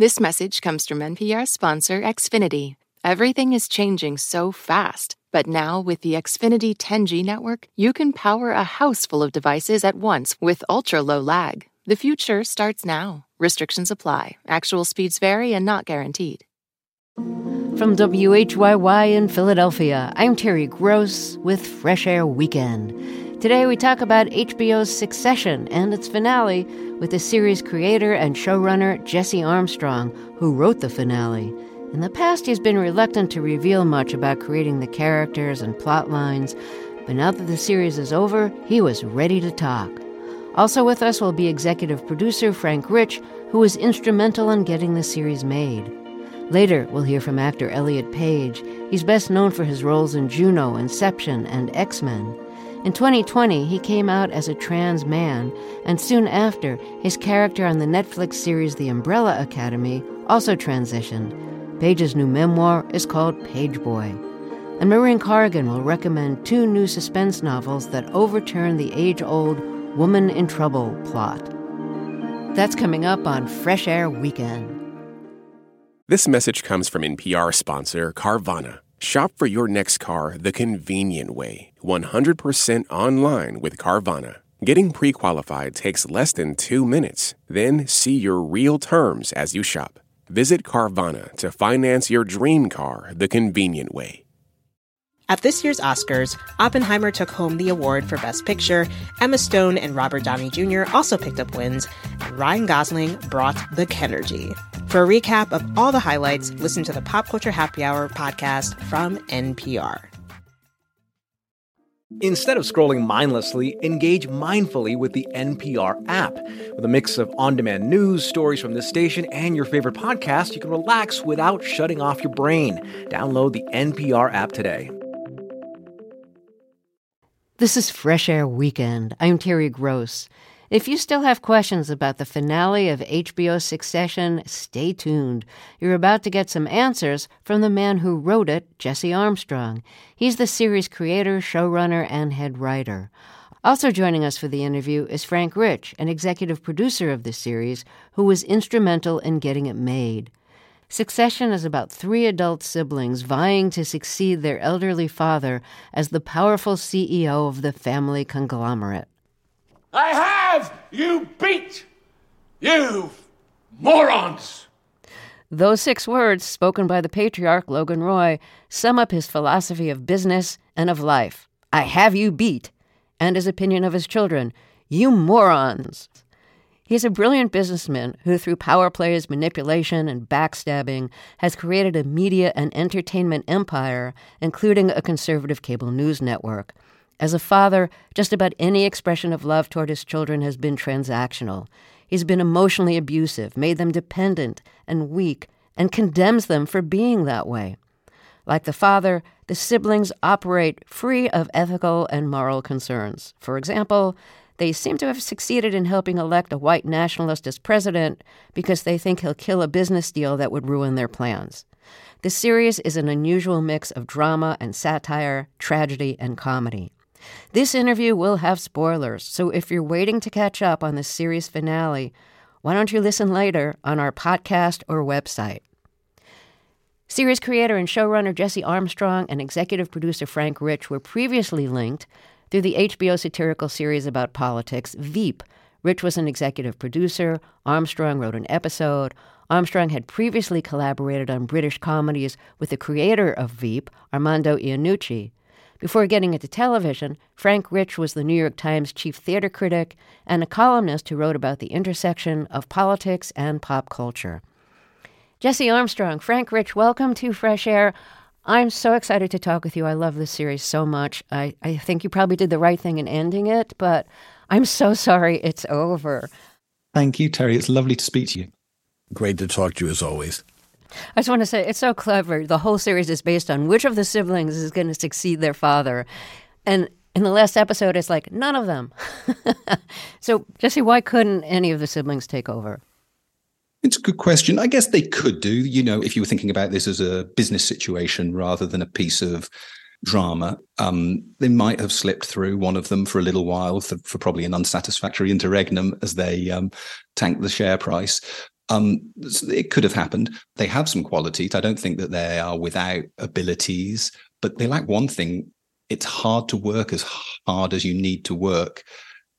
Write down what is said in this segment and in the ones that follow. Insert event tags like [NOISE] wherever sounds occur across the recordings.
This message comes from NPR sponsor Xfinity. Everything is changing so fast, but now with the Xfinity 10G network, you can power a house full of devices at once with ultra low lag. The future starts now. Restrictions apply. Actual speeds vary and not guaranteed. From WHYY in Philadelphia, I'm Terry Gross with Fresh Air Weekend. Today we talk about HBO's Succession and its finale with the series creator and showrunner Jesse Armstrong, who wrote the finale. In the past, he's been reluctant to reveal much about creating the characters and plot lines, but now that the series is over, he was ready to talk. Also with us will be executive producer Frank Rich, who was instrumental in getting the series made. Later, we'll hear from actor Elliot Page. He's best known for his roles in Juno, Inception, and X Men. In 2020, he came out as a trans man, and soon after, his character on the Netflix series The Umbrella Academy also transitioned. Page's new memoir is called Pageboy. And Maureen Corrigan will recommend two new suspense novels that overturn the age old woman in trouble plot. That's coming up on Fresh Air Weekend. This message comes from NPR sponsor Carvana. Shop for your next car the convenient way 100% online with Carvana. Getting pre qualified takes less than two minutes. Then see your real terms as you shop. Visit Carvana to finance your dream car the convenient way. At this year's Oscars, Oppenheimer took home the award for Best Picture. Emma Stone and Robert Downey Jr. also picked up wins, and Ryan Gosling brought the Kenergy. For a recap of all the highlights, listen to the Pop Culture Happy Hour podcast from NPR. Instead of scrolling mindlessly, engage mindfully with the NPR app. With a mix of on demand news, stories from this station, and your favorite podcast, you can relax without shutting off your brain. Download the NPR app today. This is Fresh Air Weekend. I'm Terry Gross. If you still have questions about the finale of HBO's Succession, stay tuned. You're about to get some answers from the man who wrote it, Jesse Armstrong. He's the series creator, showrunner, and head writer. Also joining us for the interview is Frank Rich, an executive producer of the series, who was instrumental in getting it made. Succession is about three adult siblings vying to succeed their elderly father as the powerful CEO of the family conglomerate. I have you beat! You morons! Those six words, spoken by the patriarch Logan Roy, sum up his philosophy of business and of life. I have you beat, and his opinion of his children. You morons! He's a brilliant businessman who, through power plays, manipulation, and backstabbing, has created a media and entertainment empire, including a conservative cable news network. As a father, just about any expression of love toward his children has been transactional. He's been emotionally abusive, made them dependent and weak, and condemns them for being that way. Like the father, the siblings operate free of ethical and moral concerns. For example, they seem to have succeeded in helping elect a white nationalist as president because they think he'll kill a business deal that would ruin their plans. The series is an unusual mix of drama and satire, tragedy and comedy. This interview will have spoilers, so if you're waiting to catch up on the series finale, why don't you listen later on our podcast or website? Series creator and showrunner Jesse Armstrong and executive producer Frank Rich were previously linked through the HBO satirical series about politics, Veep. Rich was an executive producer, Armstrong wrote an episode. Armstrong had previously collaborated on British comedies with the creator of Veep, Armando Iannucci. Before getting into television, Frank Rich was the New York Times chief theater critic and a columnist who wrote about the intersection of politics and pop culture. Jesse Armstrong, Frank Rich, welcome to Fresh Air. I'm so excited to talk with you. I love this series so much. I, I think you probably did the right thing in ending it, but I'm so sorry it's over. Thank you, Terry. It's lovely to speak to you. Great to talk to you as always. I just want to say it's so clever. The whole series is based on which of the siblings is going to succeed their father. And in the last episode, it's like none of them. [LAUGHS] so, Jesse, why couldn't any of the siblings take over? It's a good question. I guess they could do, you know, if you were thinking about this as a business situation rather than a piece of drama, um, they might have slipped through one of them for a little while for, for probably an unsatisfactory interregnum as they um, the share price. Um, it could have happened. They have some qualities. I don't think that they are without abilities, but they lack one thing. It's hard to work as hard as you need to work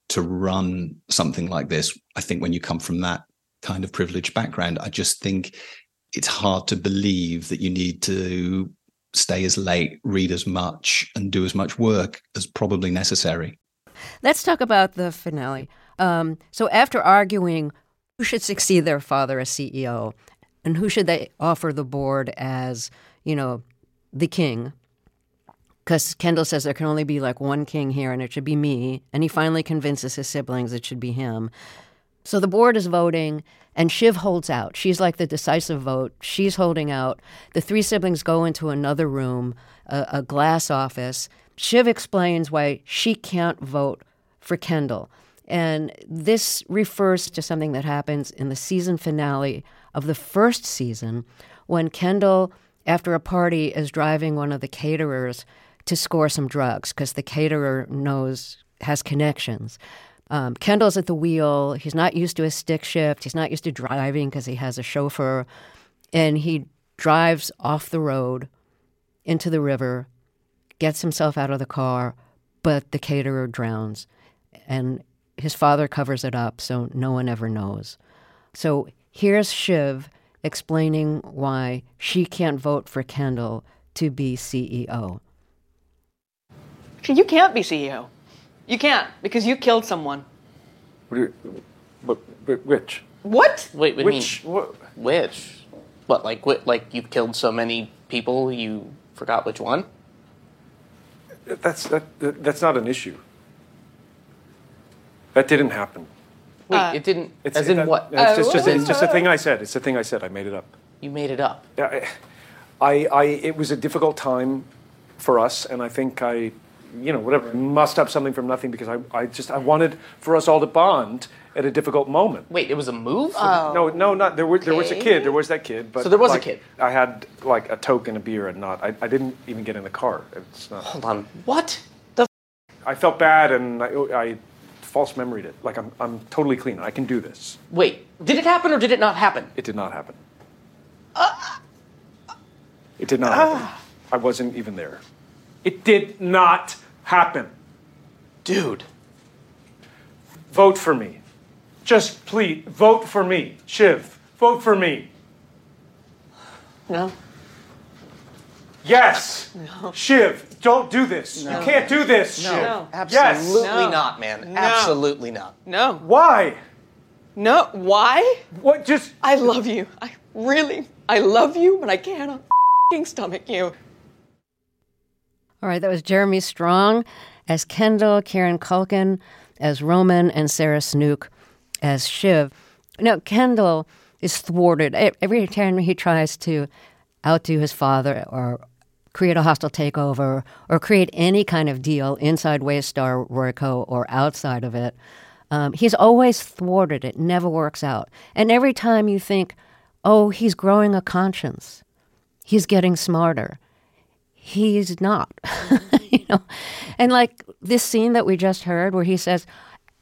to run something like this. I think when you come from that kind of privileged background, I just think it's hard to believe that you need to stay as late, read as much, and do as much work as probably necessary. Let's talk about the finale. Um, so, after arguing who should succeed their father as CEO and who should they offer the board as, you know, the king, because Kendall says there can only be like one king here and it should be me. And he finally convinces his siblings it should be him. So the board is voting, and Shiv holds out. She's like the decisive vote. She's holding out. The three siblings go into another room, a, a glass office. Shiv explains why she can't vote for Kendall. And this refers to something that happens in the season finale of the first season when Kendall, after a party, is driving one of the caterers to score some drugs because the caterer knows, has connections. Um, Kendall's at the wheel. He's not used to a stick shift. He's not used to driving because he has a chauffeur. And he drives off the road into the river, gets himself out of the car, but the caterer drowns. And his father covers it up so no one ever knows. So here's Shiv explaining why she can't vote for Kendall to be CEO. You can't be CEO. You can't because you killed someone. What? which? What? Wait, what Which? Mean, which? What? Like what? Like you've killed so many people, you forgot which one? That's that, that. That's not an issue. That didn't happen. Wait, Uh, it didn't. It's, as in that- what? It's just, just, Uh, it's just a thing I said. It's a thing I said. I made it up. You made it up. Yeah, I, I, it was a difficult time for us, and I think I, you know, whatever, mussed up something from nothing because I, I just, I wanted for us all to bond at a difficult moment. Wait, it was a move. No, no, not there. Was, there was a kid. There was that kid. But So there was a kid. I had like a toke and a beer and not. I, I didn't even get in the car. It's not. Hold on. What? The? I felt bad and I, I false memoried it. Like I'm, I'm totally clean. I can do this. Wait, did it happen or did it not happen? It did not happen. Uh, it did not ah. happen. I wasn't even there. It did not happen. Dude. Vote for me. Just please vote for me. Shiv, vote for me. No. Yes. Shiv, don't do this. You can't do this, No, Shiv. No. absolutely No. not, man. No. Absolutely not. No. Why? No. Why? What just I love you. I really, I love you, but I cannot f***ing stomach you. All right, that was Jeremy Strong as Kendall, Kieran Culkin as Roman, and Sarah Snook as Shiv. Now, Kendall is thwarted every time he tries to outdo his father or create a hostile takeover or create any kind of deal inside Waystar Royco or outside of it. Um, he's always thwarted. It never works out. And every time you think, oh, he's growing a conscience, he's getting smarter he's not [LAUGHS] you know and like this scene that we just heard where he says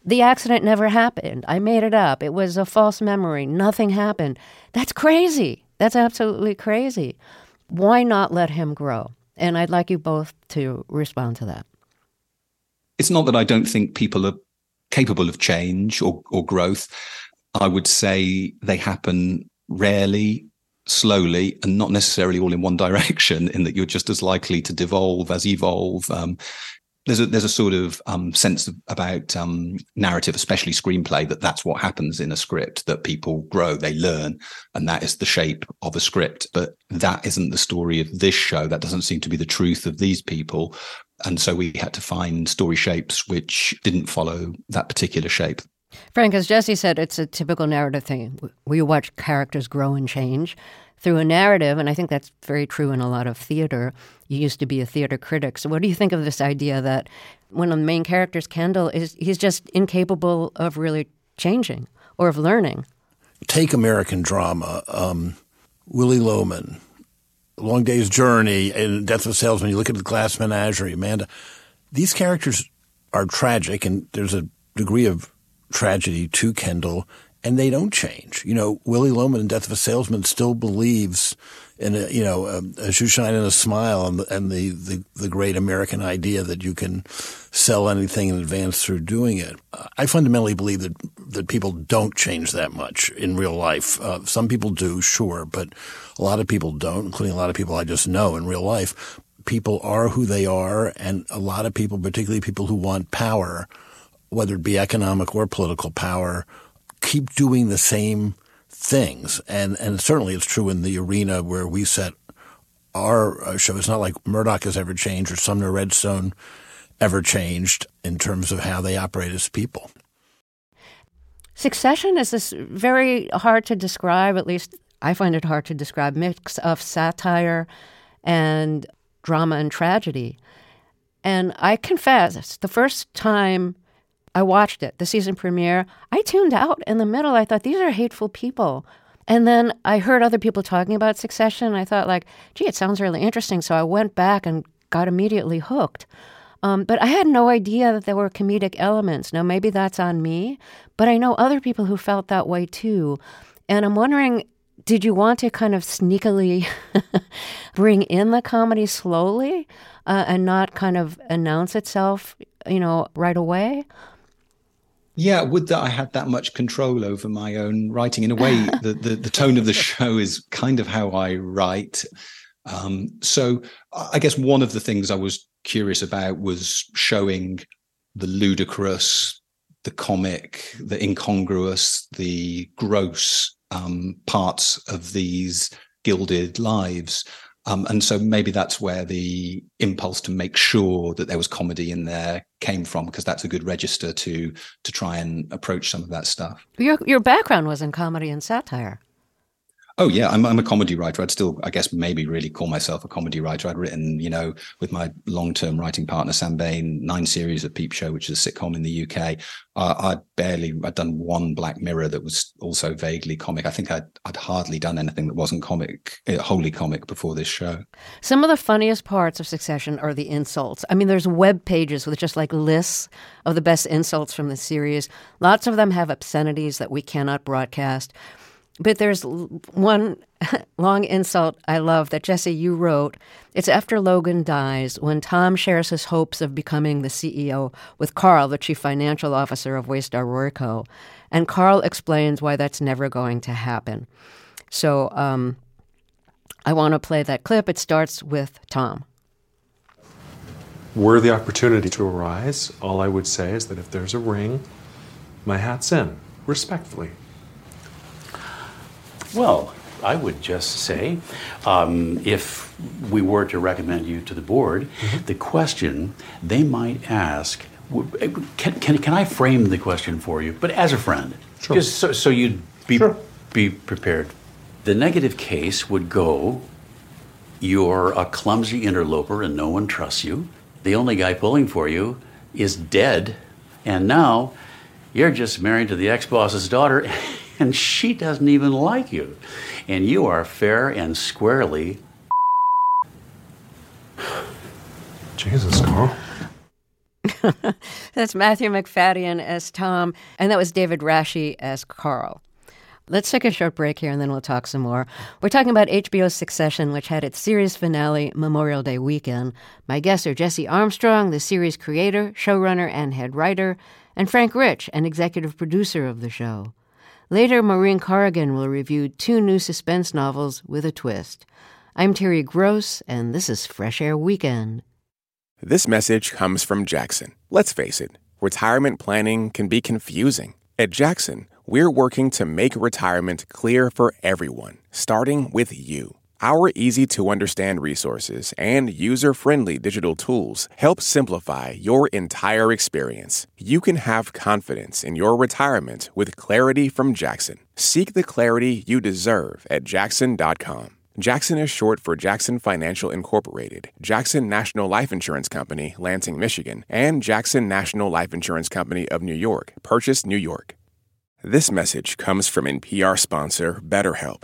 the accident never happened i made it up it was a false memory nothing happened that's crazy that's absolutely crazy why not let him grow and i'd like you both to respond to that it's not that I don't think people are capable of change or, or growth. I would say they happen rarely, slowly, and not necessarily all in one [LAUGHS] direction. In that you're just as likely to devolve as evolve. Um, there's a there's a sort of um, sense of, about um, narrative, especially screenplay, that that's what happens in a script. That people grow, they learn, and that is the shape of a script. But that isn't the story of this show. That doesn't seem to be the truth of these people. And so we had to find story shapes which didn't follow that particular shape. Frank, as Jesse said, it's a typical narrative thing We watch characters grow and change through a narrative, and I think that's very true in a lot of theater. You used to be a theater critic. So, what do you think of this idea that one of the main character's Kendall is he's just incapable of really changing or of learning? Take American drama. Um, Willy Loman, Long Day's Journey, and Death of a Salesman. You look at the Glass Menagerie, Amanda. These characters are tragic, and there's a degree of tragedy to Kendall and they don't change. You know, Willy Loman in Death of a Salesman still believes in a, you know, a, a shoe shine and a smile and, and the, the, the great American idea that you can sell anything in advance through doing it. I fundamentally believe that, that people don't change that much in real life. Uh, some people do, sure, but a lot of people don't, including a lot of people I just know in real life. People are who they are, and a lot of people, particularly people who want power, whether it be economic or political power, keep doing the same things. And, and certainly it's true in the arena where we set our uh, show. It's not like Murdoch has ever changed or Sumner Redstone ever changed in terms of how they operate as people. Succession is this very hard to describe, at least I find it hard to describe, mix of satire and drama and tragedy. And I confess, the first time I watched it, the season premiere. I tuned out in the middle. I thought, these are hateful people. And then I heard other people talking about Succession. I thought, like, gee, it sounds really interesting. So I went back and got immediately hooked. Um, but I had no idea that there were comedic elements. Now, maybe that's on me, but I know other people who felt that way too. And I'm wondering did you want to kind of sneakily [LAUGHS] bring in the comedy slowly uh, and not kind of announce itself, you know, right away? Yeah, would that I had that much control over my own writing. In a way, [LAUGHS] the, the, the tone of the show is kind of how I write. Um, so I guess one of the things I was curious about was showing the ludicrous, the comic, the incongruous, the gross um, parts of these gilded lives. Um, and so maybe that's where the impulse to make sure that there was comedy in there came from, because that's a good register to to try and approach some of that stuff. Your your background was in comedy and satire. Oh yeah, I'm, I'm a comedy writer. I'd still, I guess, maybe really call myself a comedy writer. I'd written, you know, with my long-term writing partner Sam Bain, nine series of Peep Show, which is a sitcom in the UK. Uh, I'd barely, I'd done one Black Mirror that was also vaguely comic. I think I'd, I'd hardly done anything that wasn't comic, uh, wholly comic before this show. Some of the funniest parts of Succession are the insults. I mean, there's web pages with just like lists of the best insults from the series. Lots of them have obscenities that we cannot broadcast. But there's one [LAUGHS] long insult I love that Jesse you wrote. It's after Logan dies when Tom shares his hopes of becoming the CEO with Carl, the chief financial officer of Waystar Royco, and Carl explains why that's never going to happen. So um, I want to play that clip. It starts with Tom. Were the opportunity to arise, all I would say is that if there's a ring, my hat's in, respectfully. Well, I would just say um, if we were to recommend you to the board, mm-hmm. the question they might ask can, can, can I frame the question for you, but as a friend? Sure. Just so, so you'd be, sure. be prepared. The negative case would go you're a clumsy interloper and no one trusts you. The only guy pulling for you is dead, and now you're just married to the ex boss's daughter. [LAUGHS] and she doesn't even like you. And you are fair and squarely. Jesus, Carl. [LAUGHS] That's Matthew Macfadyen as Tom, and that was David Rasche as Carl. Let's take a short break here and then we'll talk some more. We're talking about HBO's Succession, which had its series finale Memorial Day weekend. My guests are Jesse Armstrong, the series creator, showrunner, and head writer, and Frank Rich, an executive producer of the show. Later, Maureen Corrigan will review two new suspense novels with a twist. I'm Terry Gross, and this is Fresh Air Weekend. This message comes from Jackson. Let's face it, retirement planning can be confusing. At Jackson, we're working to make retirement clear for everyone, starting with you. Our easy to understand resources and user friendly digital tools help simplify your entire experience. You can have confidence in your retirement with clarity from Jackson. Seek the clarity you deserve at jackson.com. Jackson is short for Jackson Financial Incorporated, Jackson National Life Insurance Company, Lansing, Michigan, and Jackson National Life Insurance Company of New York, Purchase, New York. This message comes from NPR sponsor BetterHelp.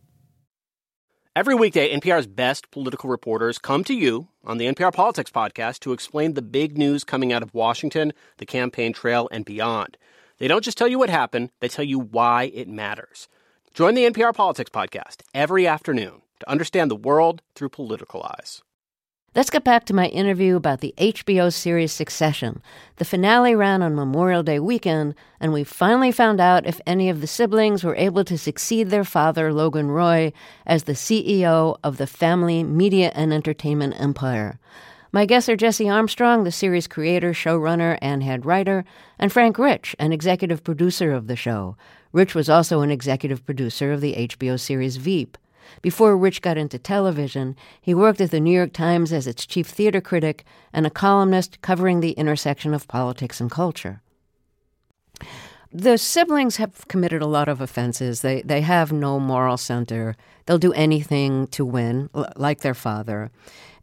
Every weekday, NPR's best political reporters come to you on the NPR Politics Podcast to explain the big news coming out of Washington, the campaign trail, and beyond. They don't just tell you what happened, they tell you why it matters. Join the NPR Politics Podcast every afternoon to understand the world through political eyes. Let's get back to my interview about the HBO series Succession. The finale ran on Memorial Day weekend, and we finally found out if any of the siblings were able to succeed their father, Logan Roy, as the CEO of the family media and entertainment empire. My guests are Jesse Armstrong, the series creator, showrunner, and head writer, and Frank Rich, an executive producer of the show. Rich was also an executive producer of the HBO series Veep. Before Rich got into television, he worked at the New York Times as its chief theater critic and a columnist covering the intersection of politics and culture. The siblings have committed a lot of offenses. They they have no moral center. They'll do anything to win, like their father.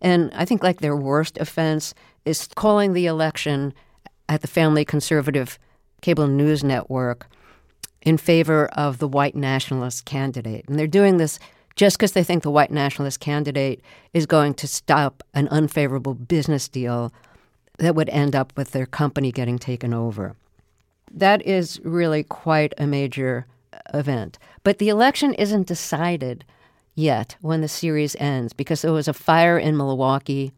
And I think like their worst offense is calling the election at the family conservative cable news network in favor of the white nationalist candidate. And they're doing this just because they think the white nationalist candidate is going to stop an unfavorable business deal that would end up with their company getting taken over. That is really quite a major event. But the election isn't decided yet when the series ends because there was a fire in Milwaukee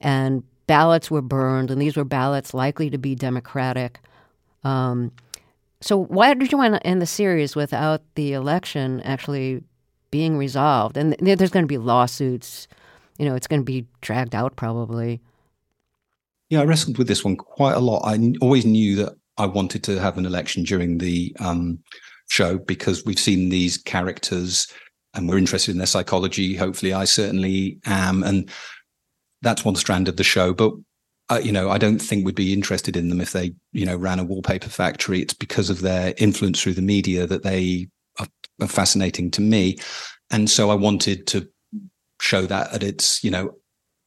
and ballots were burned, and these were ballots likely to be Democratic. Um, so, why did you want to end the series without the election actually being resolved. And there's going to be lawsuits. You know, it's going to be dragged out probably. Yeah, I wrestled with this one quite a lot. I always knew that I wanted to have an election during the um, show because we've seen these characters and we're interested in their psychology. Hopefully, I certainly am. And that's one strand of the show. But uh, you know, I don't think we'd be interested in them if they, you know, ran a wallpaper factory. It's because of their influence through the media that they fascinating to me. And so I wanted to show that at its, you know,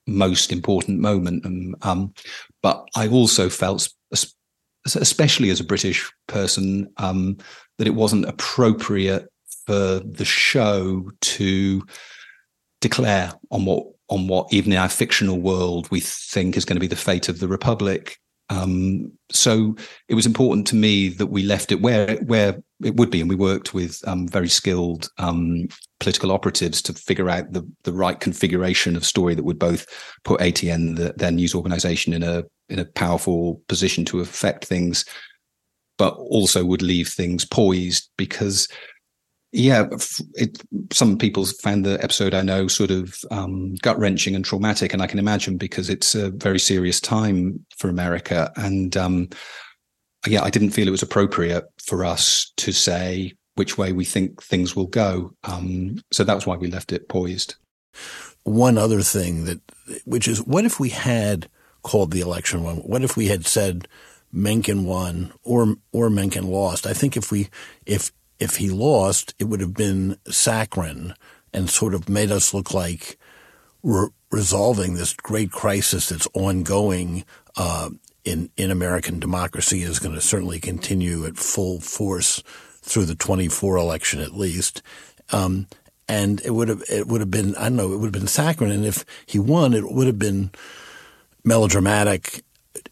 most important moment. Um, um, but I also felt, especially as a British person, um, that it wasn't appropriate for the show to declare on what on what even in our fictional world we think is going to be the fate of the republic um, so it was important to me that we left it where where it would be, and we worked with um, very skilled um, political operatives to figure out the the right configuration of story that would both put ATN, the, their news organization, in a in a powerful position to affect things, but also would leave things poised because yeah, it, some people found the episode I know sort of um, gut wrenching and traumatic, and I can imagine because it's a very serious time for America. And um, yeah, I didn't feel it was appropriate for us to say which way we think things will go. Um, so that's why we left it poised. One other thing that, which is, what if we had called the election one? What if we had said Mencken won or or Mencken lost? I think if we if if he lost, it would have been saccharine and sort of made us look like re- resolving this great crisis that's ongoing uh, in in American democracy is going to certainly continue at full force through the 24 election at least. Um, and it would have it would have been I don't know it would have been saccharine, and if he won, it would have been melodramatic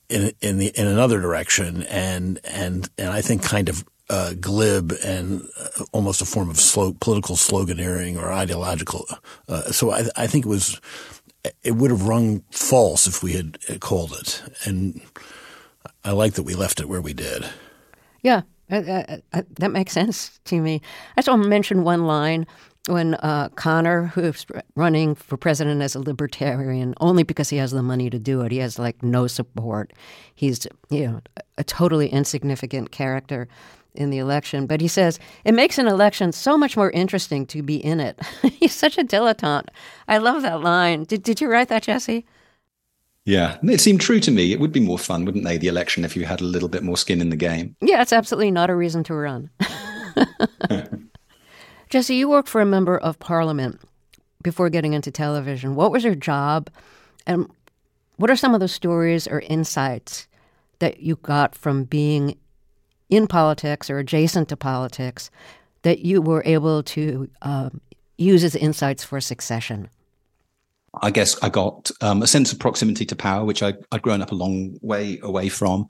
in in the in another direction, and and and I think kind of uh, glib and uh, almost a form of slow, political sloganeering or ideological. Uh, so I, I, think it was it would have rung false if we had called it, and I like that we left it where we did. Yeah, uh, that makes sense to me. I just want to mention one line when uh, Connor, who's running for president as a libertarian, only because he has the money to do it, he has like no support. He's you know a totally insignificant character in the election, but he says it makes an election so much more interesting to be in it. [LAUGHS] He's such a dilettante. I love that line. Did, did you write that, Jesse? Yeah, it seemed true to me. It would be more fun, wouldn't they, the election, if you had a little bit more skin in the game? Yeah, it's absolutely not a reason to run. [LAUGHS] [LAUGHS] Jesse, you worked for a member of parliament before getting into television. What was your job? And what are some of the stories or insights that you got from being in politics or adjacent to politics that you were able to um, use as insights for succession? I guess I got um, a sense of proximity to power, which I, would grown up a long way away from.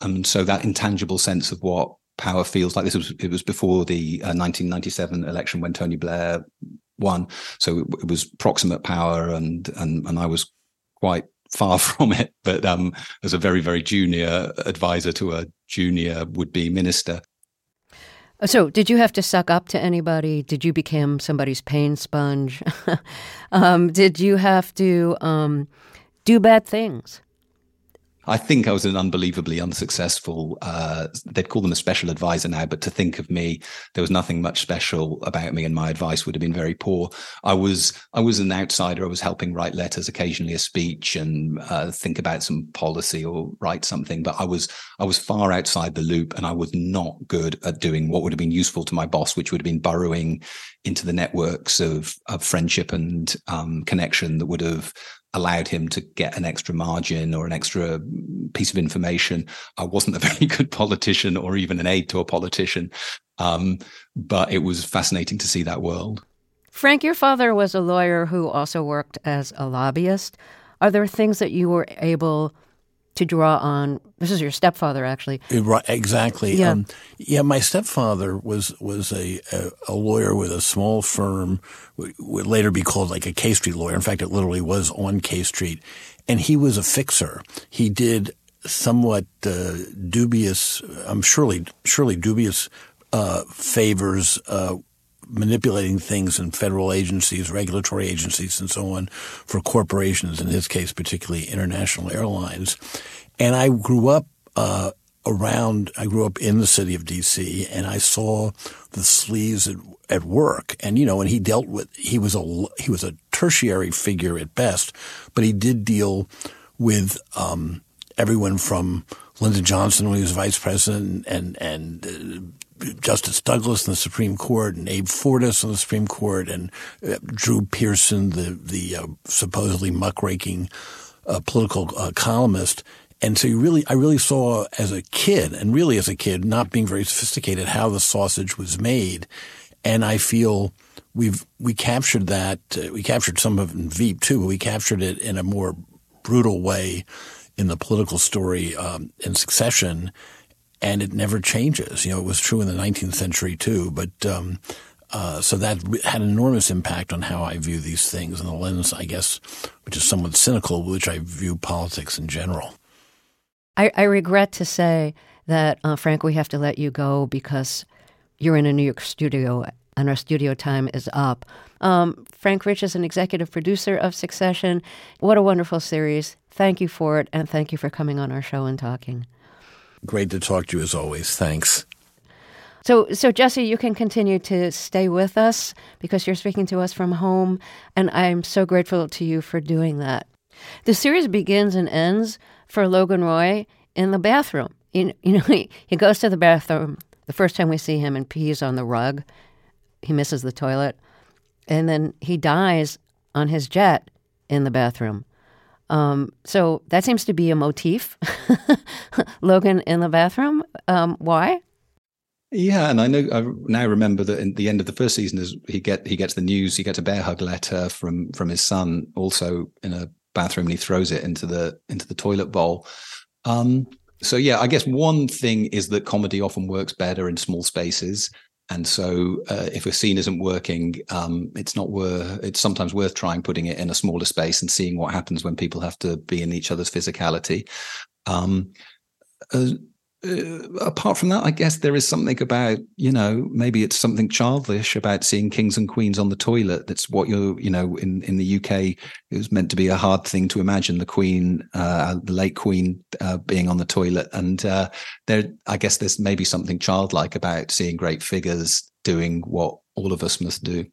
And so that intangible sense of what power feels like. This was it was before the uh, 1997 election when Tony Blair won, so it, it, was proximate power, and and and I was quite far [LAUGHS] from it. But um, as a very very junior advisor to a junior would be minister. So, did you have to suck up to anybody? Did you become somebody's pain sponge? [LAUGHS] um, did you have to um, do bad things? I think I was an unbelievably unsuccessful. Uh, they'd call them a special advisor now, but to think of me, there was nothing much special about me, and my advice would have been very poor. I was I was an outsider. I was helping write letters, occasionally a speech, and uh, think about some policy or write something. But I was I was far outside the loop, and I was not good at doing what would have been useful to my boss, which would have been burrowing into the networks of of friendship and um, connection that would have allowed him to get an extra margin or an extra piece of information. I wasn't a [LAUGHS] very good politician or even an aide to a politician, um, but it was fascinating to see that world. Frank, your father was a lawyer who also worked as a lobbyist. Are there things that you were able to draw on. This is your stepfather, actually. Right, exactly. Yeah, um, yeah. My stepfather was was a, a, a lawyer with a small firm, would later be called like a K Street lawyer. In fact, it literally was on K Street, and he was a fixer. He did somewhat uh, dubious, I'm um, surely surely dubious uh, favors. Uh, manipulating things in federal agencies, regulatory agencies, and so on for corporations, in his case, particularly international airlines. And I grew up uh, around, I grew up in the city of D.C., and I saw the sleaze at, at work. And, you know, and he dealt with, he was a, he was a tertiary figure at best, but he did deal with, um, everyone from Lyndon Johnson when he was vice president and, and, uh, Justice Douglas in the Supreme Court and Abe Fortas in the Supreme Court and uh, Drew Pearson, the the uh, supposedly muckraking uh, political uh, columnist. And so you really, I really saw as a kid, and really as a kid, not being very sophisticated, how the sausage was made. And I feel we've we captured that. Uh, we captured some of it in Veep too, but we captured it in a more brutal way in the political story um, in Succession and it never changes. You know, it was true in the 19th century too, but um, uh, so that had an enormous impact on how I view these things and the lens, I guess, which is somewhat cynical, which I view politics in general. I, I regret to say that, uh, Frank, we have to let you go because you're in a New York studio and our studio time is up. Um, Frank Rich is an executive producer of Succession. What a wonderful series. Thank you for it, and thank you for coming on our show and talking. Great to talk to you as always. Thanks. So, so Jesse, you can continue to stay with us because you're speaking to us from home, and I'm so grateful to you for doing that. The series begins and ends for Logan Roy in the bathroom. You, you know, [LAUGHS] he, he goes to the bathroom the first time we see him and pees on the rug. He misses the toilet, and then he dies on his jet in the bathroom. Um, so that seems to be a motif. [LAUGHS] Logan in the bathroom. Um, why? Yeah, and I know I now remember that in the end of the first season, is he get he gets the news, he gets a bear hug letter from from his son, also in a bathroom, and he throws it into the into the toilet bowl. Um, so yeah, I guess one thing is that comedy often works better in small spaces. And so, uh, if a scene isn't working, um, it's not worth. It's sometimes worth trying putting it in a smaller space and seeing what happens when people have to be in each other's physicality. Um, uh, uh, apart from that, I guess there is something about you know maybe it's something childish about seeing kings and queens on the toilet. That's what you're you know in in the UK it was meant to be a hard thing to imagine the Queen, uh, the late Queen, uh, being on the toilet, and uh, there I guess there's maybe something childlike about seeing great figures doing what all of us must do.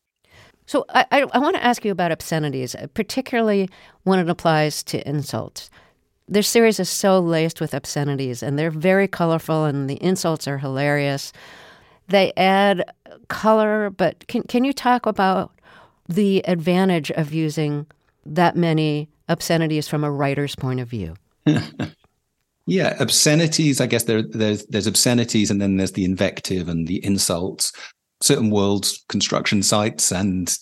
So I, I, I want to ask you about obscenities, particularly when it applies to insults. Their series is so laced with obscenities, and they're very colorful, and the insults are hilarious. They add color, but can can you talk about the advantage of using that many obscenities from a writer's point of view? [LAUGHS] yeah, obscenities. I guess there, there's there's obscenities, and then there's the invective and the insults certain worlds, construction sites, and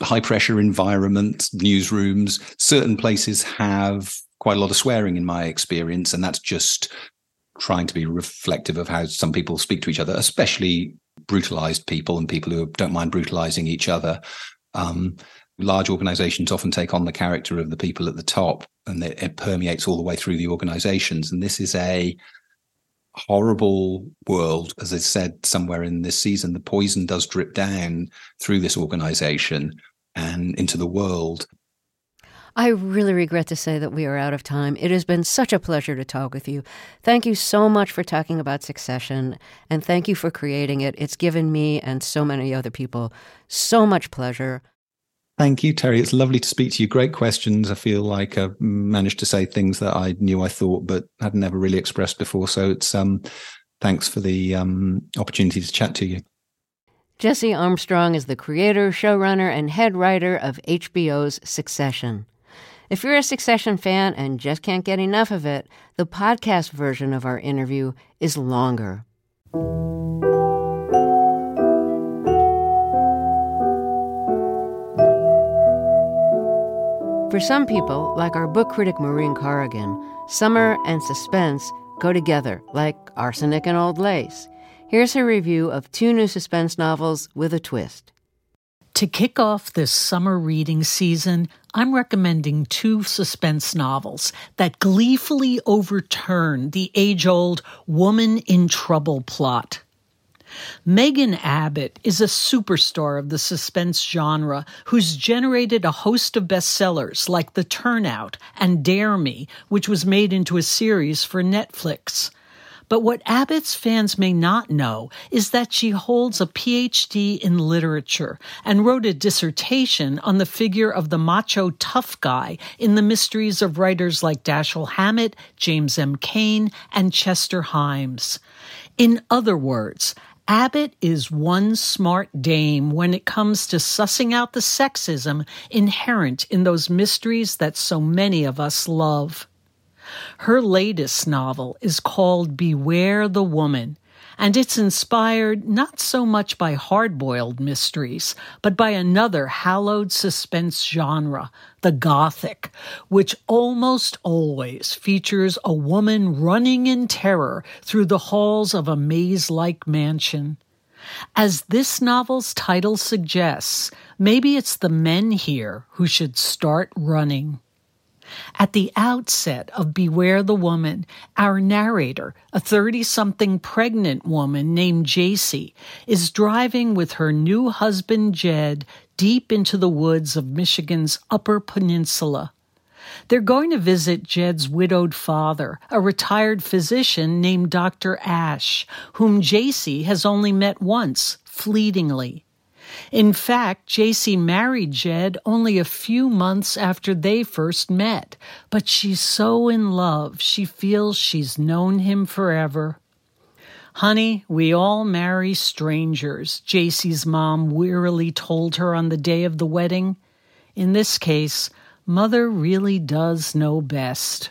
high pressure environments, newsrooms, certain places have quite a lot of swearing in my experience. And that's just trying to be reflective of how some people speak to each other, especially brutalized people and people who don't mind brutalizing each other. Um, large organizations often take on the character of the people at the top and it, it permeates all the way through the organizations. And this is a horrible world. As I said somewhere in this season, the poison does drip down through this organization and into the world. I really regret to say that we are out of time. It has been such a pleasure to talk with you. Thank you so much for talking about Succession, and thank you for creating it. It's given me and so many other people so much pleasure. Thank you, Terry. It's lovely to speak to you. Great questions. I feel like I've managed to say things that I knew I thought, but had never really expressed before. So it's um, thanks for the um, opportunity to chat to you. Jesse Armstrong is the creator, showrunner, and head writer of HBO's Succession. If you're a Succession fan and just can't get enough of it, the podcast version of our interview is longer. For some people, like our book critic Maureen Corrigan, summer and suspense go together like arsenic and old lace. Here's her review of two new suspense novels with a twist. To kick off this summer reading season, I'm recommending two suspense novels that gleefully overturn the age old woman in trouble plot. Megan Abbott is a superstar of the suspense genre who's generated a host of bestsellers like The Turnout and Dare Me, which was made into a series for Netflix. But what Abbott's fans may not know is that she holds a PhD in literature and wrote a dissertation on the figure of the macho tough guy in the mysteries of writers like Dashiell Hammett, James M. Cain, and Chester Himes. In other words, Abbott is one smart dame when it comes to sussing out the sexism inherent in those mysteries that so many of us love. Her latest novel is called Beware the Woman, and it's inspired not so much by hard boiled mysteries, but by another hallowed suspense genre, the Gothic, which almost always features a woman running in terror through the halls of a maze like mansion. As this novel's title suggests, maybe it's the men here who should start running. At the outset of Beware the Woman, our narrator, a 30 something pregnant woman named Jacy, is driving with her new husband Jed deep into the woods of Michigan's Upper Peninsula. They're going to visit Jed's widowed father, a retired physician named Dr. Ash, whom Jacy has only met once, fleetingly. In fact, Jacy married Jed only a few months after they first met, but she's so in love she feels she's known him forever. Honey, we all marry strangers, Jacy's mom wearily told her on the day of the wedding. In this case, Mother really does know best.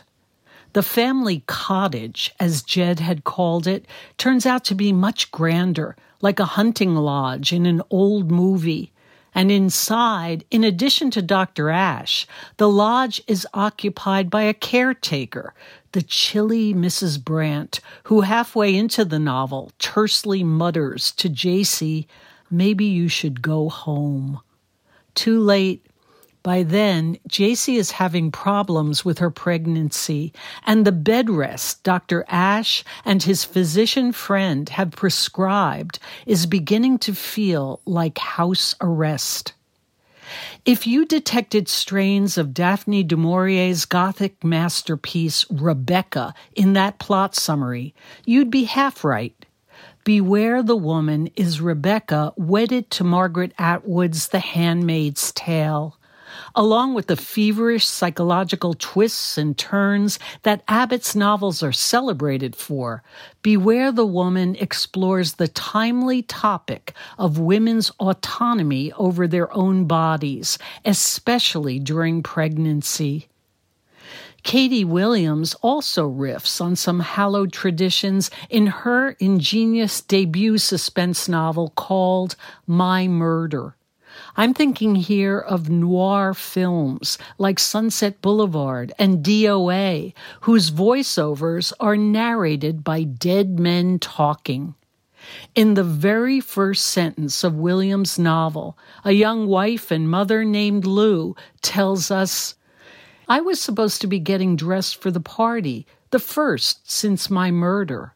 The family cottage, as Jed had called it, turns out to be much grander, like a hunting lodge in an old movie. And inside, in addition to Dr. Ash, the lodge is occupied by a caretaker, the chilly Mrs. Brandt, who halfway into the novel tersely mutters to Jacy, Maybe you should go home. Too late, by then, Jacy is having problems with her pregnancy, and the bed rest Dr. Ash and his physician friend have prescribed is beginning to feel like house arrest. If you detected strains of Daphne du Maurier's Gothic masterpiece, Rebecca, in that plot summary, you'd be half right. Beware the Woman is Rebecca wedded to Margaret Atwood's The Handmaid's Tale. Along with the feverish psychological twists and turns that Abbott's novels are celebrated for, Beware the Woman explores the timely topic of women's autonomy over their own bodies, especially during pregnancy. Katie Williams also riffs on some hallowed traditions in her ingenious debut suspense novel called My Murder. I'm thinking here of noir films like Sunset Boulevard and DOA, whose voiceovers are narrated by dead men talking. In the very first sentence of Williams' novel, a young wife and mother named Lou tells us I was supposed to be getting dressed for the party, the first since my murder.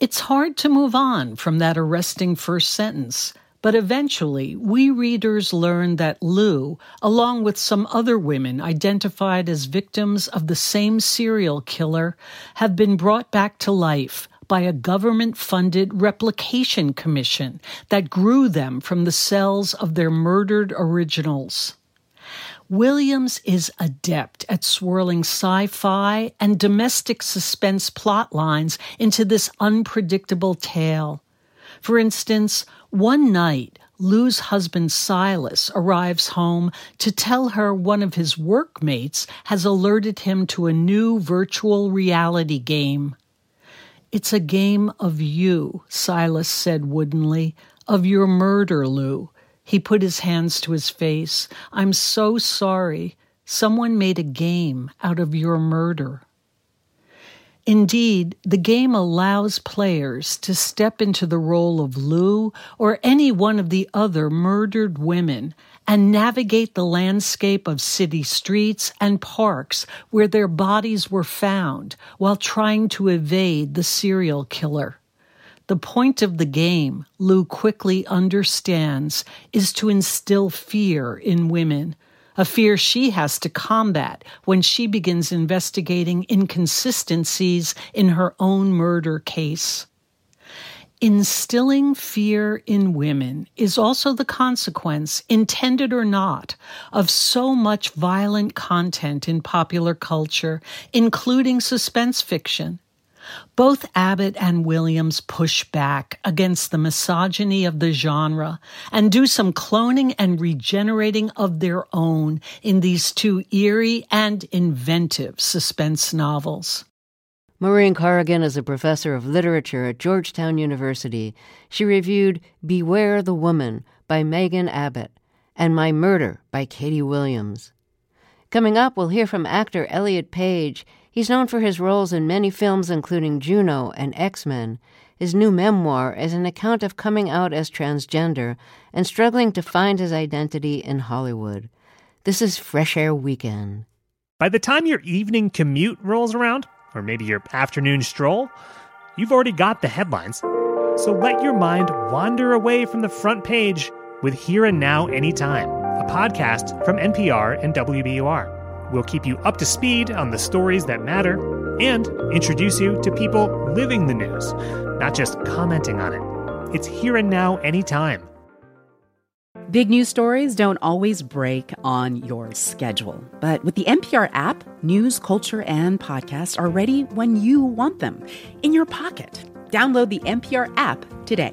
It's hard to move on from that arresting first sentence, but eventually we readers learn that Lou, along with some other women identified as victims of the same serial killer, have been brought back to life by a government funded replication commission that grew them from the cells of their murdered originals. Williams is adept at swirling sci fi and domestic suspense plot lines into this unpredictable tale. For instance, one night, Lou's husband Silas arrives home to tell her one of his workmates has alerted him to a new virtual reality game. It's a game of you, Silas said woodenly, of your murder, Lou. He put his hands to his face. I'm so sorry. Someone made a game out of your murder. Indeed, the game allows players to step into the role of Lou or any one of the other murdered women and navigate the landscape of city streets and parks where their bodies were found while trying to evade the serial killer. The point of the game, Lou quickly understands, is to instill fear in women, a fear she has to combat when she begins investigating inconsistencies in her own murder case. Instilling fear in women is also the consequence, intended or not, of so much violent content in popular culture, including suspense fiction. Both Abbott and Williams push back against the misogyny of the genre and do some cloning and regenerating of their own in these two eerie and inventive suspense novels. Maureen Corrigan is a professor of literature at Georgetown University. She reviewed Beware the Woman by Megan Abbott and My Murder by Katie Williams. Coming up, we'll hear from actor Elliot Page. He's known for his roles in many films, including Juno and X-Men. His new memoir is an account of coming out as transgender and struggling to find his identity in Hollywood. This is Fresh Air Weekend. By the time your evening commute rolls around, or maybe your afternoon stroll, you've already got the headlines. So let your mind wander away from the front page with Here and Now Anytime, a podcast from NPR and WBUR. We'll keep you up to speed on the stories that matter and introduce you to people living the news, not just commenting on it. It's here and now, anytime. Big news stories don't always break on your schedule, but with the NPR app, news, culture, and podcasts are ready when you want them in your pocket. Download the NPR app today.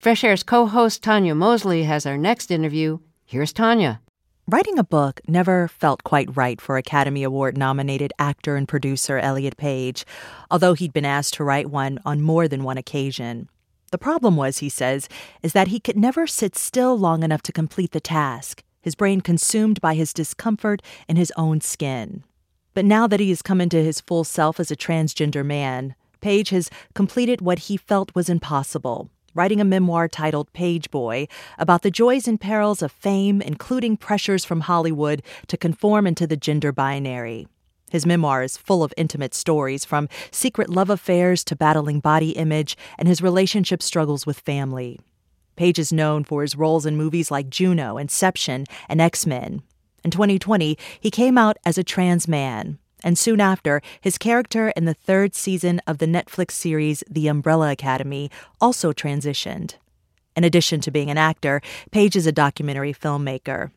Fresh Air's co host Tanya Mosley has our next interview. Here's Tanya. Writing a book never felt quite right for Academy Award nominated actor and producer Elliot Page, although he'd been asked to write one on more than one occasion. The problem was, he says, is that he could never sit still long enough to complete the task, his brain consumed by his discomfort in his own skin. But now that he has come into his full self as a transgender man, Page has completed what he felt was impossible writing a memoir titled Pageboy about the joys and perils of fame, including pressures from Hollywood to conform into the gender binary. His memoir is full of intimate stories, from secret love affairs to battling body image and his relationship struggles with family. Page is known for his roles in movies like Juno, Inception, and X-Men. In 2020, he came out as a trans man, and soon after, his character in the third season of the Netflix series The Umbrella Academy also transitioned. In addition to being an actor, Page is a documentary filmmaker.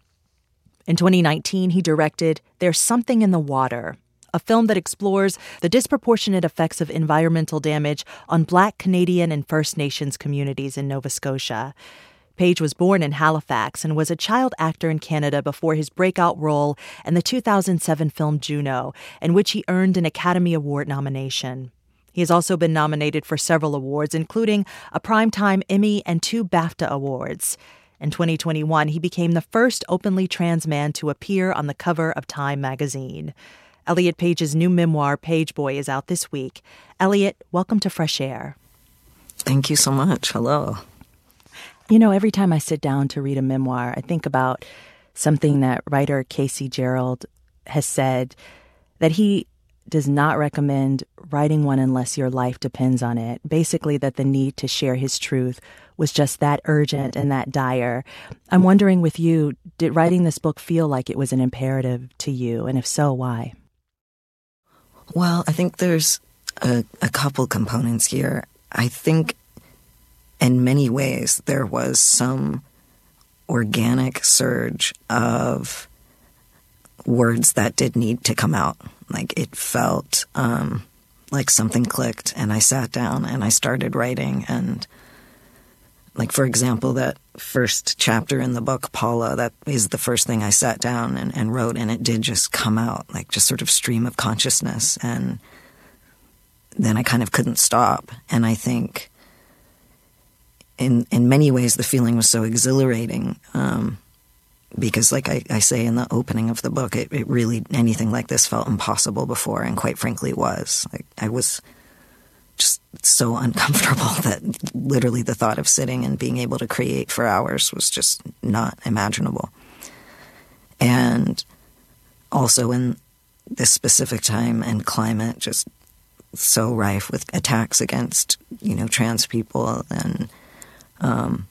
In 2019, he directed There's Something in the Water, a film that explores the disproportionate effects of environmental damage on Black, Canadian, and First Nations communities in Nova Scotia. Page was born in Halifax and was a child actor in Canada before his breakout role in the 2007 film Juno, in which he earned an Academy Award nomination. He has also been nominated for several awards, including a Primetime Emmy and two BAFTA awards. In 2021, he became the first openly trans man to appear on the cover of Time magazine. Elliot Page's new memoir, Pageboy, is out this week. Elliot, welcome to Fresh Air. Thank you so much. Hello. You know, every time I sit down to read a memoir, I think about something that writer Casey Gerald has said that he does not recommend writing one unless your life depends on it. Basically, that the need to share his truth was just that urgent and that dire. I'm wondering with you, did writing this book feel like it was an imperative to you? And if so, why? Well, I think there's a, a couple components here. I think in many ways, there was some organic surge of words that did need to come out. Like it felt um, like something clicked, and I sat down and I started writing. And, like, for example, that first chapter in the book, Paula, that is the first thing I sat down and, and wrote, and it did just come out, like just sort of stream of consciousness. And then I kind of couldn't stop. And I think in in many ways the feeling was so exhilarating um, because like I, I, say in the opening of the book it, it, really anything like this felt impossible before and quite frankly was. Like i was just so [LAUGHS] uncomfortable that literally the thought of sitting and being able to create for hours was just not imaginable. And also in this specific time and climate just so rife with attacks against you know trans people and um,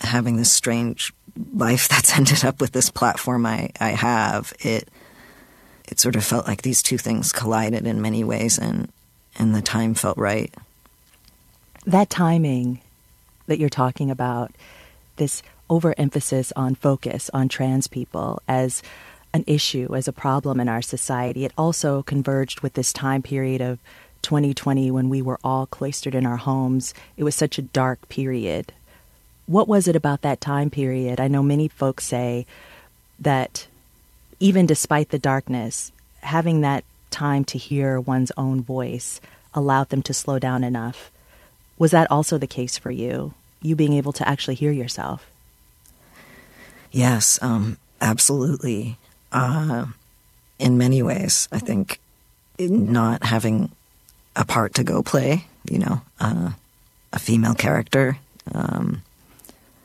having this strange life [LAUGHS] that's ended up with this platform I, I have, it it sort of felt like these two things collided in many ways, and and the time felt right. That timing that you're talking about, this overemphasis on focus on trans people as an issue, as a problem in our society, it also converged with this time period of 2020 when we were all cloistered in our homes. It was such a dark period. What was it about that time period? I know many folks say that even despite the darkness, having that time to hear one's own voice allowed them to slow down enough. Was that also the case for you? You being able to actually hear yourself? Yes, um, absolutely. Uh, in many ways, I think not having a part to go play, you know, uh, a female character, um,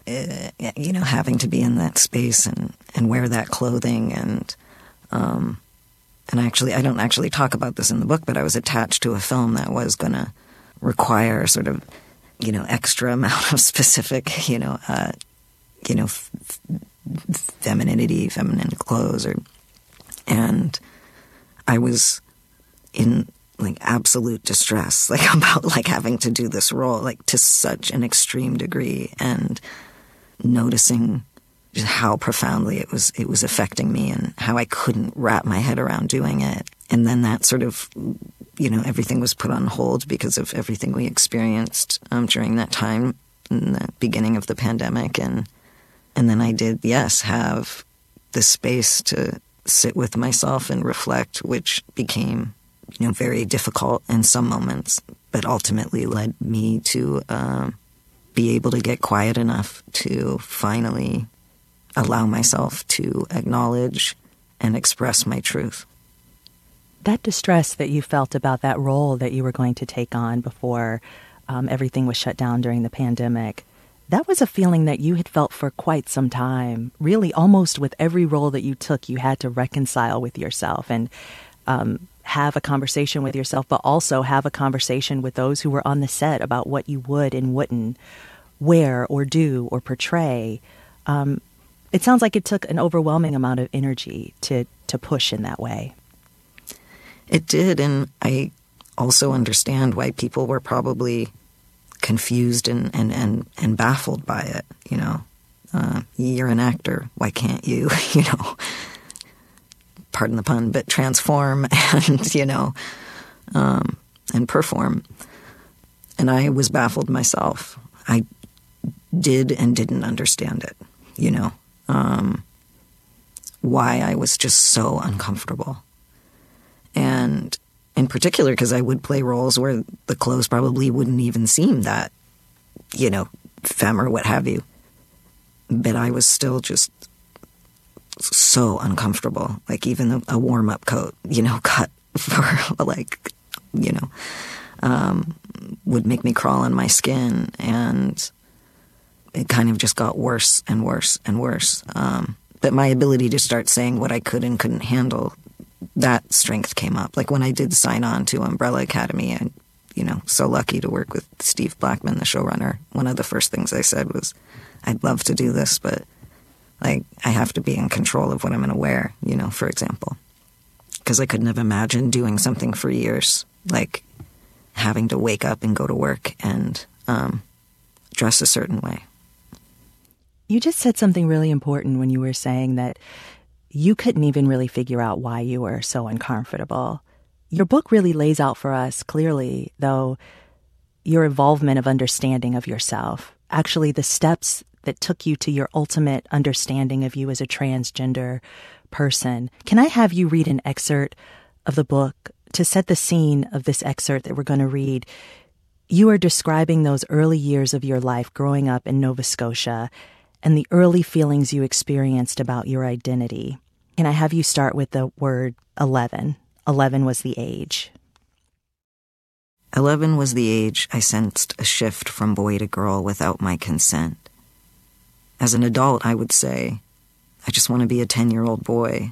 uh, you know, having to be in that space and, and wear that clothing and, um, and actually, I don't actually talk about this in the book, but I was attached to a film that was going to require sort of, you know, extra [LAUGHS] amount of specific, you know, uh, you know, f- femininity, feminine clothes, or, and I was in like absolute distress, [LAUGHS] like about like having to do this role, like to such an extreme degree, and noticing just how profoundly it was it was affecting me and how I couldn't wrap my head around doing it. And then that sort of you know everything was put on hold because of everything we experienced um, during that time in the beginning of the pandemic and and then I did yes have the space to sit with myself and reflect which became you know, very difficult in some moments, but ultimately led me to um, be able to get quiet enough to finally allow myself to acknowledge and express my truth. That distress that you felt about that role that you were going to take on before um, everything was shut down during the pandemic, that was a feeling that you had felt for quite some time. Really, almost with every role that you took, you had to reconcile with yourself and um, have a conversation with yourself, but also have a conversation with those who were on the set about what you would and wouldn't wear or do or portray. Um, it sounds like it took an overwhelming amount of energy to to push in that way. It did, and I also understand why people were probably confused and and and, and baffled by it. You know, uh, you're an actor, why can't you? [LAUGHS] you know, pardon the pun, but transform [LAUGHS] and you know, um, and perform. And I was baffled myself. I did and didn't understand it. You know, um, why I was just so uncomfortable. And in particular, because I would play roles where the clothes probably wouldn't even seem that, you know, femme or what have you. But I was still just so uncomfortable. Like even a, a warm up coat, you know, [LAUGHS] cut for like, you know, um, would make me crawl on my skin. And it kind of just got worse and worse and worse. Um, but my ability to start saying what I could and couldn't handle, that strength came up. Like when I did sign on to Umbrella Academy, and you know, so lucky to work with Steve Blackman, the showrunner. One of the first things I said was, "I'd love to do this, but like I have to be in control of what I'm going to wear." You know, for example, because I couldn't have imagined doing something for years, like having to wake up and go to work and um, dress a certain way. You just said something really important when you were saying that you couldn't even really figure out why you were so uncomfortable. Your book really lays out for us clearly, though, your involvement of understanding of yourself, actually, the steps that took you to your ultimate understanding of you as a transgender person. Can I have you read an excerpt of the book to set the scene of this excerpt that we're going to read? You are describing those early years of your life growing up in Nova Scotia and the early feelings you experienced about your identity. Can I have you start with the word 11? 11 was the age. 11 was the age I sensed a shift from boy to girl without my consent. As an adult, I would say, I just want to be a 10 year old boy.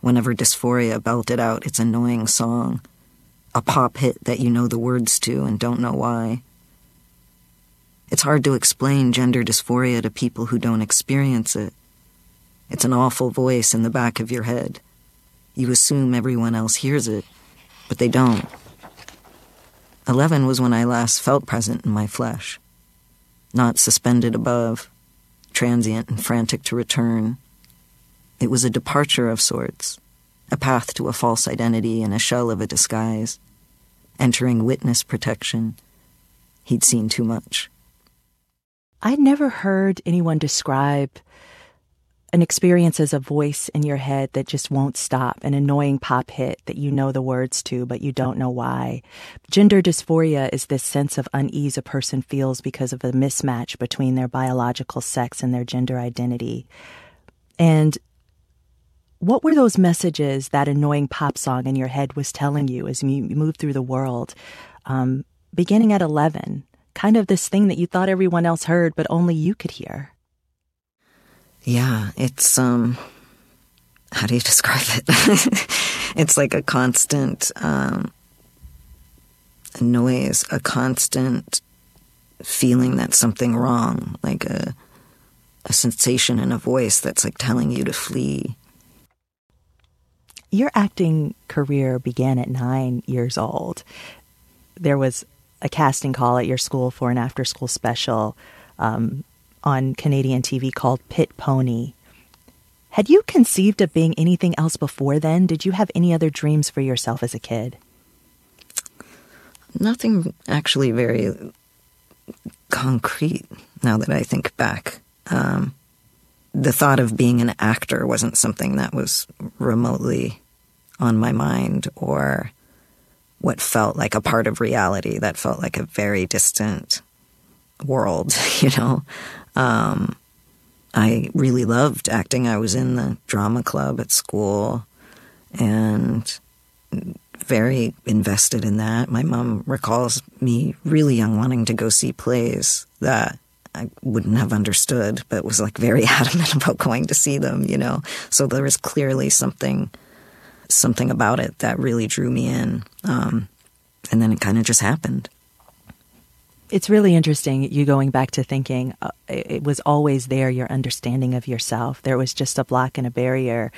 Whenever dysphoria belted out its annoying song, a pop hit that you know the words to and don't know why. It's hard to explain gender dysphoria to people who don't experience it. It's an awful voice in the back of your head. You assume everyone else hears it, but they don't. Eleven was when I last felt present in my flesh. Not suspended above, transient and frantic to return. It was a departure of sorts, a path to a false identity and a shell of a disguise, entering witness protection. He'd seen too much. I'd never heard anyone describe an experience as a voice in your head that just won't stop, an annoying pop hit that you know the words to, but you don't know why. Gender dysphoria is this sense of unease a person feels because of a mismatch between their biological sex and their gender identity. And what were those messages that annoying pop song in your head was telling you as you moved through the world, um, beginning at 11? kind of this thing that you thought everyone else heard, but only you could hear. Yeah, it's, um, how do you [LAUGHS] describe it? it's like a constant, um, noise, a constant feeling that something wrong, like a, a sensation in a voice that's like telling you to flee. Your acting career began at nine years old. There was a casting call at your school for an after school special um, on Canadian TV called Pit Pony. Had you conceived of being anything else before then? Did you have any other dreams for yourself as a kid? Nothing actually very concrete now that I think back. Um, the thought of being an actor wasn't something that was remotely on my mind or what felt like a part of reality that felt like a very distant world, [LAUGHS] you know. Um, I really loved acting. I was in the drama club at school and very invested in that. My mom recalls me really young wanting to go see plays that I wouldn't have understood, but was like very [LAUGHS] adamant about going to see them, you know. So there was clearly something something about it that really drew me in. Um, and then it kind of just happened. It's really interesting you going back to thinking uh, it was always there, your understanding of yourself. There was just a block and a barrier.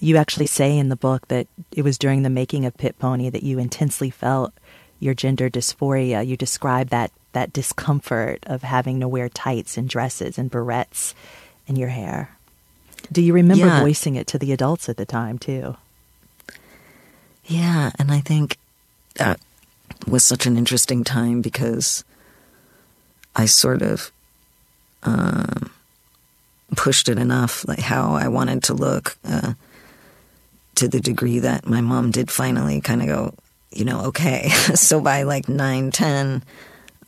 You actually say in the book that it was during the making of Pit Pony that you intensely felt your gender dysphoria. You describe that, that discomfort of having to wear tights and dresses and barrettes in your hair. Do you remember Yeah. voicing it to the adults at the time, too? Yeah, and I think that was such an interesting time because I sort of um, pushed it enough, like how I wanted to look, uh, to the degree that my mom did finally kind of go, you know, okay. [LAUGHS] so by like nine, ten,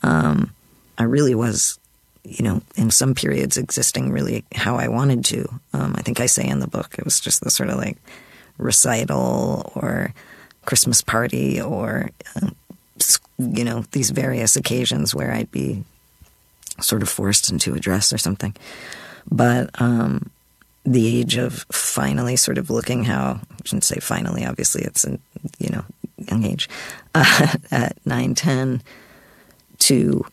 um, I really was, you know, in some periods existing really how I wanted to. Um, I think I say in the book it was just the sort of like recital or Christmas party or, uh, you know, these various occasions where I'd be sort of forced into a dress or something. But um, the age of finally sort of looking how, I shouldn't say finally, obviously it's a, you know, young age, uh, [LAUGHS] at 9, 10, to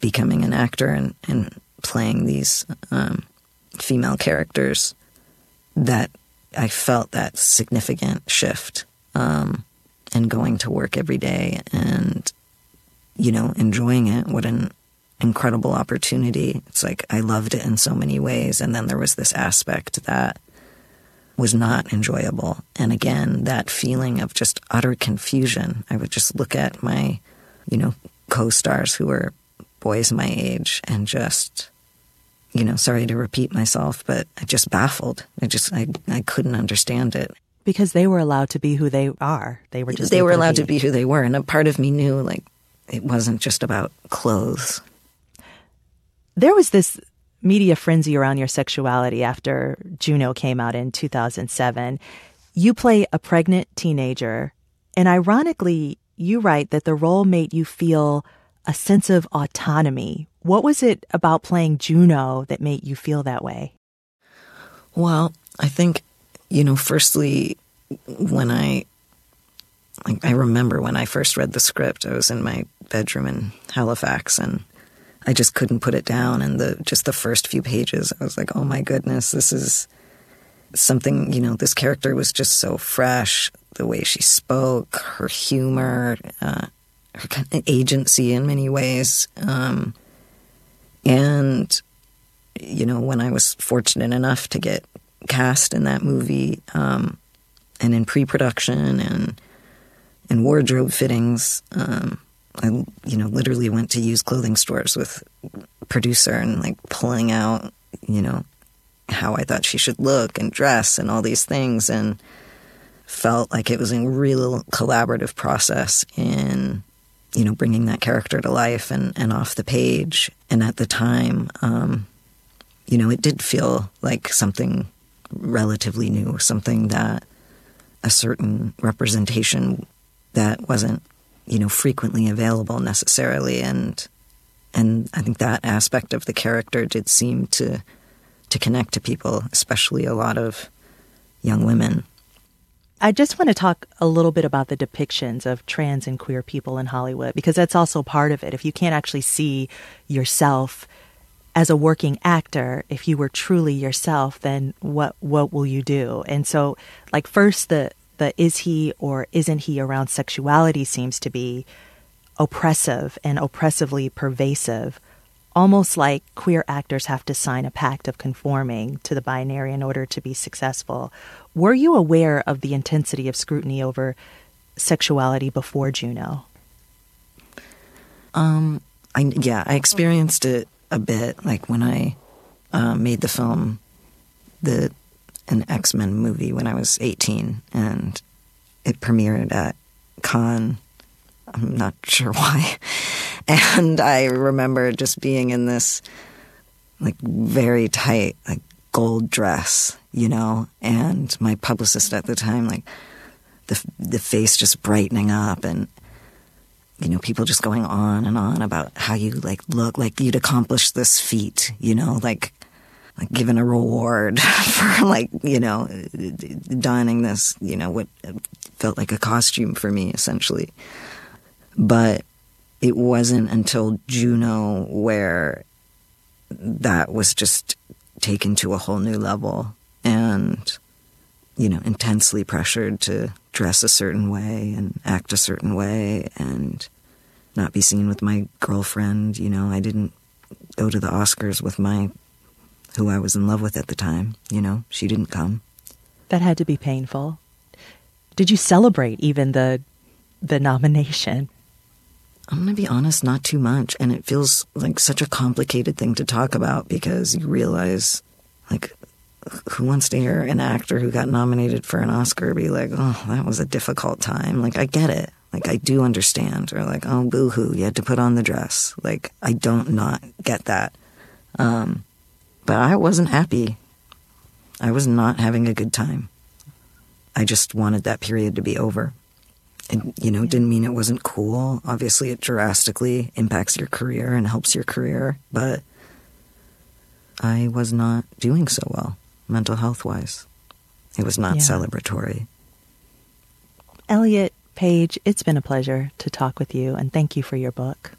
becoming an actor and, and playing these um, female characters that I felt that significant shift um, and going to work every day and, you know, enjoying it. What an incredible opportunity. It's like I loved it in so many ways. And then there was this aspect that was not enjoyable. And again, that feeling of just utter confusion. I would just look at my, you know, co stars who were boys my age and just, you know, sorry to repeat myself, but I just baffled. I just, I, I couldn't understand it. Because they were allowed to be who they are. They were just they were allowed to be who they were. And a part of me knew, like, it wasn't just about clothes. There was this media frenzy around your sexuality after Juno came out in 2007. You play a pregnant teenager, and ironically, you write that the role made you feel a sense of autonomy. What was it about playing Juno that made you feel that way? Well, I think, you know, firstly, when I, like, I remember when I first read the script, I was in my bedroom in Halifax and I just couldn't put it down. And the, just the first few pages, I was like, oh my goodness, this is something, you know, this character was just so fresh. The way she spoke, her humor, uh, her kind of agency in many ways. Um, and, you know, when I was fortunate enough to get cast in that movie, um, and in pre-production and and wardrobe fittings, um, I you know literally went to use clothing stores with producer and like pulling out you know how I thought she should look and dress and all these things and felt like it was a real collaborative process in you know bringing that character to life and and off the page. And at the time um, you know it did feel like something relatively new something that a certain representation that wasn't you know frequently available necessarily and and I think that aspect of the character did seem to to connect to people especially a lot of young women I just want to talk a little bit about the depictions of trans and queer people in Hollywood because that's also part of it. If you can't actually see yourself as a working actor, if you were truly yourself, then what what will you do? And so, like first, the the is he or isn't he around sexuality seems to be oppressive and oppressively pervasive, almost like queer actors have to sign a pact of conforming to the binary in order to be successful. Were you aware of the intensity of scrutiny over sexuality before Juno? Um, I yeah, I experienced it a bit, like when I uh, made the film, the an X-Men movie when I was eighteen, and it premiered at Cannes. I'm not sure [LAUGHS] why, and I remember just being in this like very tight like gold dress, you know, and my publicist at the time like the the face just brightening up and you know people just going on and on about how you like look like you'd accomplished this feat you know like like given a reward [LAUGHS] for like you know donning this you know what felt like a costume for me essentially. But it wasn't until Juno where that was just taken to a whole new level and you know intensely pressured to dress a certain way and act a certain way and not be seen with my girlfriend you know i didn't go to the oscars with my who i was in love with at the time you know she didn't come That had to be painful. Did you celebrate even the the nomination? I'm going to be honest, not too much. And it feels like such a complicated thing to talk about because you realize, like, who wants to hear an actor who got nominated for an Oscar be like, oh, that was a difficult time? Like, I get it. Like, I do understand. Or like, oh, boo hoo, you had to put on the dress. Like, I don't not get that. Um, but I wasn't happy. I was not having a good time. I just wanted that period to be over. It, you know, didn't mean it wasn't cool. Obviously, it drastically impacts your career and helps your career, but I was not doing so well, mental health wise. It was not Yeah. celebratory. Elliot Page, it's been a pleasure to talk with you and thank you for your book.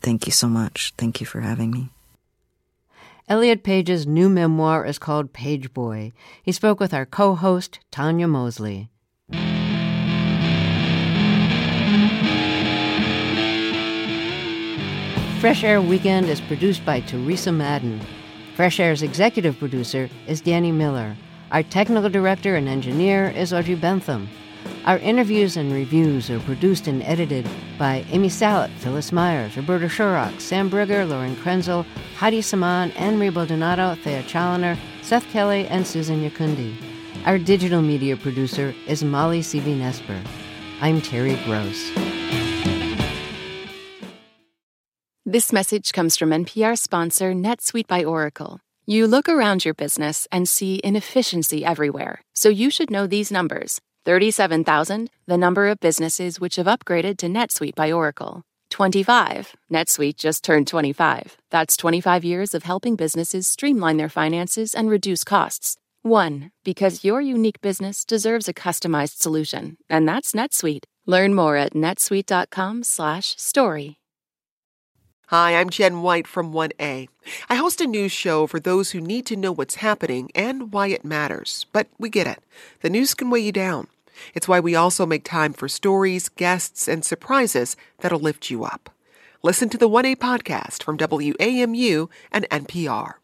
Thank you so much. Thank you for having me. Elliot Page's new memoir is called Pageboy. He spoke with our co host, Tanya Mosley. Fresh Air Weekend is produced by Teresa Madden. Fresh Air's executive producer is Danny Miller. Our technical director and engineer is Audrey Bentham. Our interviews and reviews are produced and edited by Amy Salit, Phyllis Myers, Roberta Shorrock, Sam Briger, Lauren Krenzel, Heidi Saman, Anne-Marie Baldonado, Thea Chaloner, Seth Kelley, and Susan Nyakundi. Our digital media producer is Molly Seavy-Nesper. I'm Terry Gross. This message comes from NPR sponsor NetSuite by Oracle. You look around your business and see inefficiency everywhere, so you should know these numbers 37,000, the number of businesses which have upgraded to NetSuite by Oracle. 25. NetSuite just turned 25. That's 25 years of helping businesses streamline their finances and reduce costs. 1. Because your unique business deserves a customized solution, and that's NetSuite. Learn more at netsuite.com/story. Hi, I'm Jen White from 1A. I host a news show for those who need to know what's happening and why it matters. But we get it. The news can weigh you down. It's why we also make time for stories, guests, and surprises that'll lift you up. Listen to the 1A podcast from WAMU and NPR.